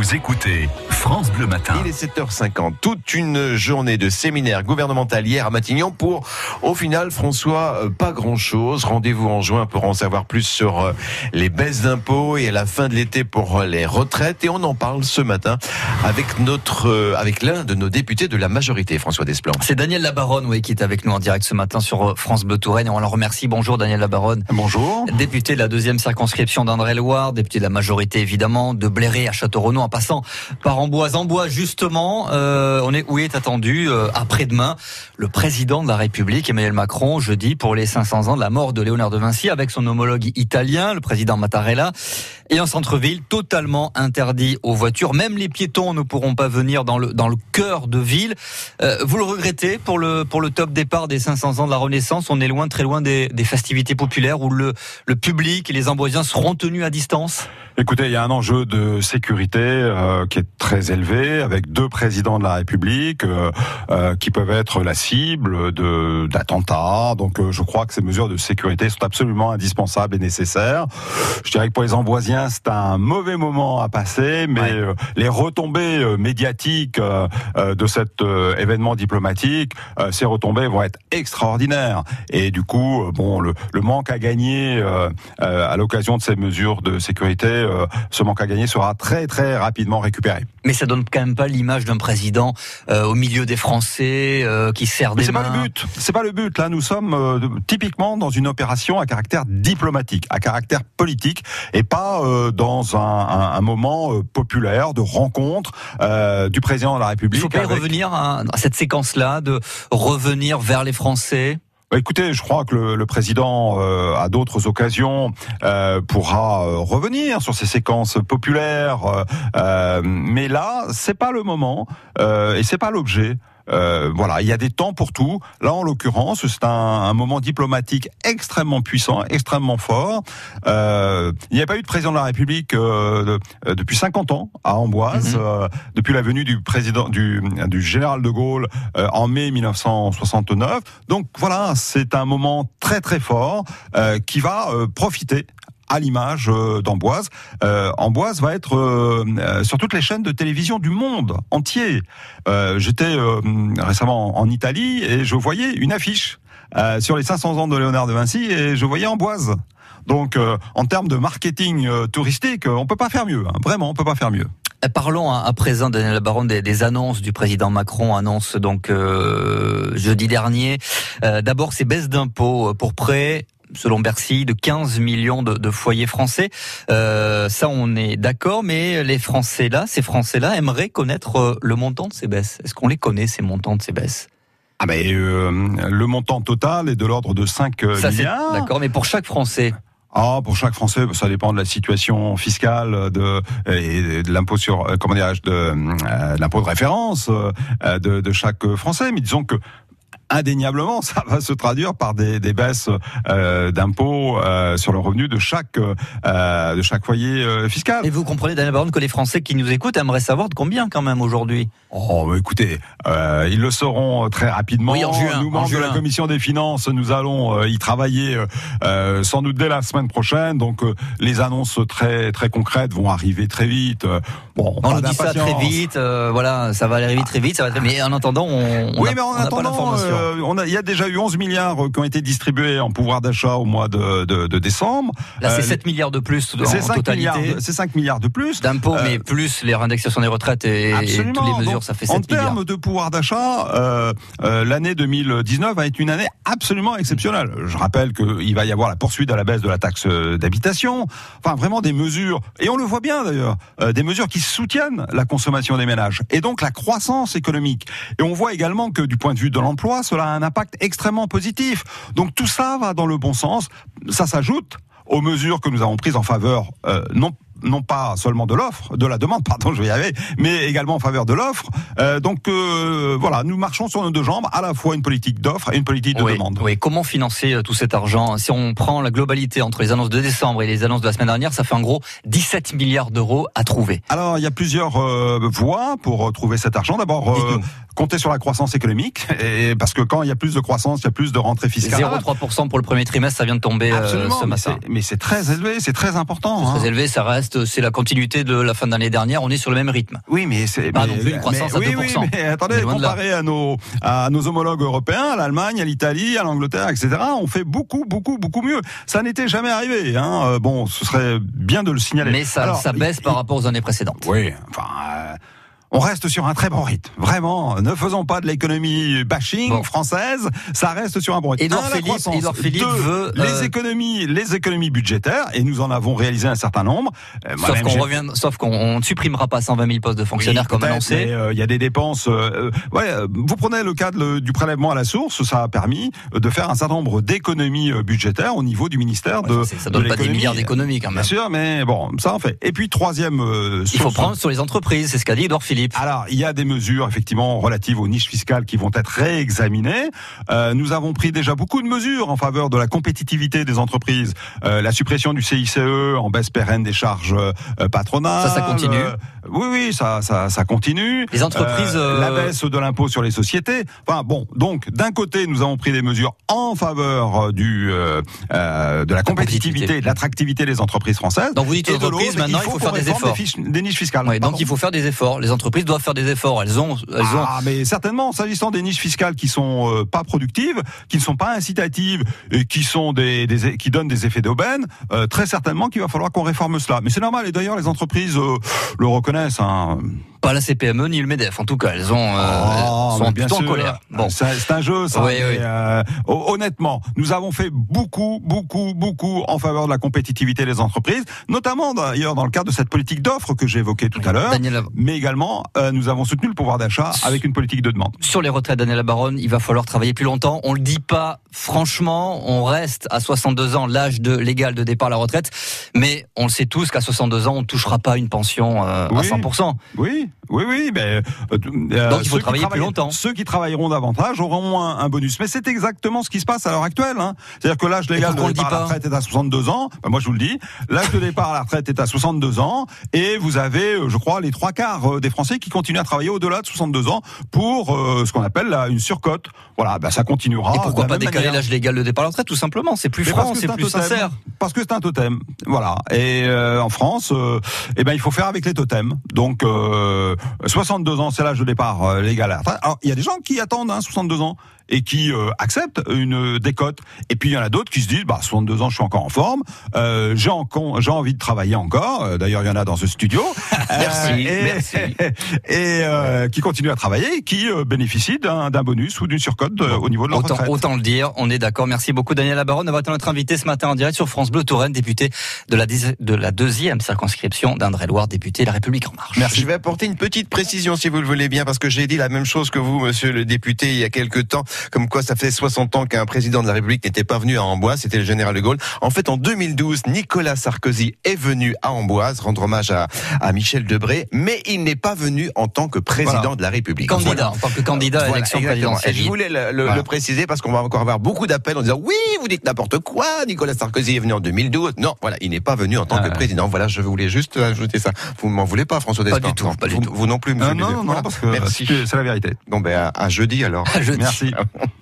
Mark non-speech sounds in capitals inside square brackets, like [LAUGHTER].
Vous écoutez France Bleu Matin. Il est 7h50. Toute une journée de séminaire gouvernemental hier à Matignon pour, au final, François, euh, pas grand chose. Rendez-vous en juin pour en savoir plus sur euh, les baisses d'impôts et à la fin de l'été pour euh, les retraites. Et on en parle ce matin avec notre, avec l'un de nos députés de la majorité, François Desplan. C'est Daniel Labaronne, oui, qui est avec nous en direct ce matin sur France Bleu Touraine. Et on le remercie. Bonjour, Daniel Labaronne. Bonjour. Député de la deuxième circonscription d'André-Loire, député de la majorité, évidemment, de Bléré à Château-Renaud, en passant par Amboise. Amboise, justement, euh, on est où est attendu euh, après-demain le président de la République, Emmanuel Macron, jeudi pour les 500 ans de la mort de Léonard de Vinci, avec son homologue italien, le président Mattarella, et un centre-ville totalement interdit aux voitures. Même les piétons ne pourront pas venir dans le dans le cœur de ville. Euh, vous le regrettez pour le pour le top départ des 500 ans de la Renaissance? On est loin, très loin des, des festivités populaires où le le public et les Amboisiens seront tenus à distance? Écoutez, il y a un enjeu de sécurité euh, qui est très élevé, avec deux présidents de la République euh, euh, qui peuvent être la cible de d'attentats. Donc, je crois que ces mesures de sécurité sont absolument indispensables et nécessaires. Je dirais que pour les Amboisiens, c'est un mauvais moment à passer, mais les retombées médiatiques de cet événement diplomatique, ces retombées vont être extraordinaires. Et du coup, bon, le, le manque à gagner à l'occasion de ces mesures de sécurité ce manque à gagner sera très très rapidement récupéré. Mais ça donne quand même pas l'image d'un président euh, au milieu des Français euh, qui sert des C'est pas le but. C'est pas le but. Là, nous sommes typiquement dans une opération à caractère diplomatique, à caractère politique, et pas dans un, un, moment populaire de rencontre du président de la République. Il faut pas revenir à cette séquence-là, de revenir vers les Français? Bah, écoutez, je crois que le, le président, euh, à d'autres occasions, euh, pourra euh, revenir sur ces séquences populaires, euh, mais là, c'est pas le moment et c'est pas l'objet. Euh, voilà, il y a des temps pour tout. Là, en l'occurrence, c'est un, moment diplomatique extrêmement puissant, extrêmement fort. Euh, il n'y a pas eu de président de la République euh, depuis 50 ans à Amboise, mhm. depuis la venue du président du, du général de Gaulle en mai 1969. Donc voilà, c'est un moment très très fort qui va profiter à l'image euh, d'Amboise. Euh, Amboise va être euh, sur toutes les chaînes de télévision du monde entier. J'étais récemment en Italie et je voyais une affiche sur les 500 ans de Léonard de Vinci et je voyais Amboise. Donc, en termes de marketing touristique, on peut pas faire mieux. Hein. Vraiment, on peut pas faire mieux. Parlons à, présent, Daniel Baron, des, des, annonces du président Macron. Annonce donc jeudi dernier. D'abord, ces baisses d'impôts pour près selon Bercy, de 15 millions de, foyers français. Euh, ça, on est d'accord, mais les Français là, ces Français-là, aimeraient connaître euh, le montant de ces baisses. Est-ce qu'on les connaît ces montants de ces baisses? Ah ben, euh, le montant total est de l'ordre de 5 milliards. D'accord, mais pour chaque Français ah, pour chaque Français, ça dépend de la situation fiscale, de, et de l'impôt sur, comment dirais-je, de, l'impôt de référence de, de, chaque Français. Mais disons que indéniablement, [LAUGHS] ça va se traduire par des, des baisses euh, d'impôts euh, sur le revenu de chaque euh, de chaque foyer euh, fiscal. Et vous comprenez, Daniel Baron, que les Français qui nous écoutent aimeraient savoir de combien quand même aujourd'hui? Oh, bah, écoutez, euh, ils le sauront très rapidement. Oui, en juin, nous, membres de la commission des finances, nous allons y travailler sans doute dès la semaine prochaine. Donc, les annonces très très concrètes vont arriver très vite. bon, on nous dit ça très vite. voilà, ça va arriver très vite. Ça va Mais en attendant, on, oui, mais en attendant, euh, on a, il y a déjà eu 11 milliards euh, qui ont été distribués en pouvoir d'achat au mois de, de, de décembre. Là, c'est 7 euh, milliards de plus en, 5 totalité. C'est 5 milliards de plus. D'impôts, mais plus les réindexations des retraites et, toutes les mesures, ça fait 7 milliards. En termes de pouvoir d'achat, euh, l'année 2019 va être une année absolument exceptionnelle. Je rappelle qu'il va y avoir la poursuite à la baisse de la taxe d'habitation. Enfin, vraiment des mesures, et on le voit bien d'ailleurs, des mesures qui soutiennent la consommation des ménages et donc la croissance économique. Et on voit également que du point de vue de l'emploi, cela a un impact extrêmement positif. Donc tout ça va dans le bon sens. Ça s'ajoute aux mesures que nous avons prises en faveur euh, non non pas seulement de l'offre, de la demande, [LAUGHS] pardon, je vais y arriver, mais également en faveur de l'offre. Euh, donc euh, voilà, nous marchons sur nos deux jambes, à la fois une politique d'offre et une politique de demande. Oui, comment financer euh, tout cet argent? Si on prend la globalité entre les annonces de décembre et les annonces de la semaine dernière, ça fait en gros 17 milliards d'euros à trouver. Alors il y a plusieurs voies pour trouver cet argent. D'abord, compter sur la croissance économique, [LAUGHS] et parce que quand il y a plus de croissance, il y a plus de rentrée fiscale. 0,3% pour le premier trimestre, ça vient de tomber ce matin. Mais c'est très élevé, c'est très important. C'est très hein. élevé, ça reste reste, c'est la continuité de la fin de l'année dernière. On est sur le même rythme. Oui, mais c'est Pas non plus une croissance mais- à oui, 2%. Oui, mais attendez, comparé à nos à nos homologues européens, à l'Allemagne, à l'Italie, à l'Angleterre, etc. On fait beaucoup, beaucoup, beaucoup mieux. Ça n'était jamais arrivé. Hein. Euh, Bon, ce serait bien de le signaler. Mais ça, Alors, ça baisse il- par rapport aux années précédentes. Oui, enfin. On reste sur un très bon rythme. Vraiment, ne faisons pas de l'économie bashing Bon. française. Ça reste sur un bon rythme. Édouard Un, Philippe-. Édouard Philippe Deux, veut, les euh, économies, les économies budgétaires, et nous en avons réalisé un certain nombre. Euh, Sauf qu'on revient, sauf qu'on on ne supprimera pas 120 000 postes de fonctionnaires oui, comme annoncé. euh, Il y a des dépenses. ouais, vous prenez le cas de du prélèvement à la source, ça a permis de faire un certain nombre d'économies budgétaires au niveau du ministère de. Ça, ça donne de pas des milliards d'économies quand Bien même. sûr, mais bon, ça en fait. Et puis troisième. euh, Il faut source- prendre sur les entreprises, c'est ce qu'a dit Édouard Philippe. Alors, il y a des mesures effectivement relatives aux niches fiscales qui vont être réexaminées. Euh, nous avons pris déjà beaucoup de mesures en faveur de la compétitivité des entreprises. Euh, la suppression du CICE en baisse pérenne des charges euh, patronales. Ça, ça continue. Oui, oui, ça, ça, ça continue. Les entreprises, la baisse de l'impôt sur les sociétés. Enfin bon, donc d'un côté, nous avons pris des mesures en faveur du de la compétitivité, de l'attractivité des entreprises françaises. Donc vous dites aux entreprises, maintenant, il faut faire des efforts. fiches- des niches fiscales. Ouais, donc il faut faire des efforts. Les entreprises doivent faire des efforts. Elles ont, elles ont. ah, mais certainement, s'agissant des niches fiscales qui sont euh, pas productives, qui ne sont pas incitatives et qui sont des, des- qui donnent des effets d'aubaine, euh, très certainement qu'il va falloir qu'on réforme cela. Mais c'est normal et d'ailleurs les entreprises euh, le reconnaissent. Hein. Pas la CPME ni le Medef. En tout cas, elles ont, euh, Oh, sont bien en colère. Bon. C'est un jeu, ça. Oui, mais, oui. euh, ho- honnêtement, nous avons fait beaucoup, beaucoup, beaucoup en faveur de la compétitivité des entreprises, notamment d'ailleurs dans le cadre de cette politique d'offre que j'ai évoquée tout à l'heure. Daniel, Mais également, euh, nous avons soutenu le pouvoir d'achat avec une politique de demande. sur les retraites, Daniel Baronne, il va falloir travailler plus longtemps. On le dit pas franchement. On reste à 62 ans, l'âge de légal de départ à la retraite. Mais on le sait tous qu'à 62 ans, on ne touchera pas une pension euh, à Oui. 100%. Oui, oui, oui. Mais, euh, euh, Donc, il faut ceux qui travailler plus longtemps. Ceux qui travailleront davantage auront un, un bonus. Mais c'est exactement ce qui se passe à l'heure actuelle. Hein. C'est-à-dire que l'âge légal de départ à la retraite est à 62 ans. Ben, moi, je vous le dis. L'âge de départ à la retraite est à 62 ans. Et vous avez, euh, je crois, les trois quarts des Français qui continuent à travailler au-delà de 62 ans pour euh, ce qu'on appelle là, une surcote. Voilà, ben, ça continuera. Et pourquoi pas décaler l'âge légal de départ à la retraite, tout simplement? C'est plus Mais franc, que c'est un plus totem. sincère. Parce que c'est un totem. Voilà. Et euh, en France, eh ben il faut faire avec les totems. Donc euh, 62 ans, c'est l'âge de départ euh, légal. à la retraite. Alors il y a des gens qui attendent hein, 62 ans et qui euh, acceptent une euh, décote. Et puis il y en a d'autres qui se disent, bah 62 ans, je suis encore en forme. Euh, j'ai envie de travailler encore. Euh, D'ailleurs, il y en a dans ce studio. [LAUGHS] Merci, et, merci. [LAUGHS] Et euh, qui continuent à travailler, et qui euh, bénéficient d'un bonus ou d'une surcote euh, au niveau de leur Autant, retraite. autant le dire, on est d'accord. Merci beaucoup Daniel Labaronne d'avoir été notre invité ce matin en direct sur France Bleu Touraine, député de la, de deuxième circonscription d'Indre-et-Loire, député La République En Marche. Je vais apporter une petite précision si vous le voulez bien, parce que j'ai dit la même chose que vous, monsieur le député, il y a quelques temps, comme quoi ça fait 60 ans qu'un président de la République n'était pas venu à Amboise, c'était le général de Gaulle. En fait, en 2012, Nicolas Sarkozy est venu à Amboise rendre hommage à, à Michel Debré, mais il n'est pas venu en tant que président Voilà. de la République. Candidat, Voilà. en tant que candidat à Voilà, l'élection. Et présidentielle. je voulais le, le- le préciser parce qu'on va encore avoir beaucoup d'appels en disant oui, vous dites n'importe quoi. Nicolas Sarkozy est venu en 2012. Non, voilà, il n'est pas venu en tant Ah que ouais. président. Voilà, je voulais juste ajouter ça. Vous ne m'en voulez pas, François Pas Despins du tout, pas du tout. Vous non plus, monsieur Euh, non, non, non, parce que c'est la vérité. Bon, ben, à, à jeudi alors. À jeudi. Merci. [LAUGHS]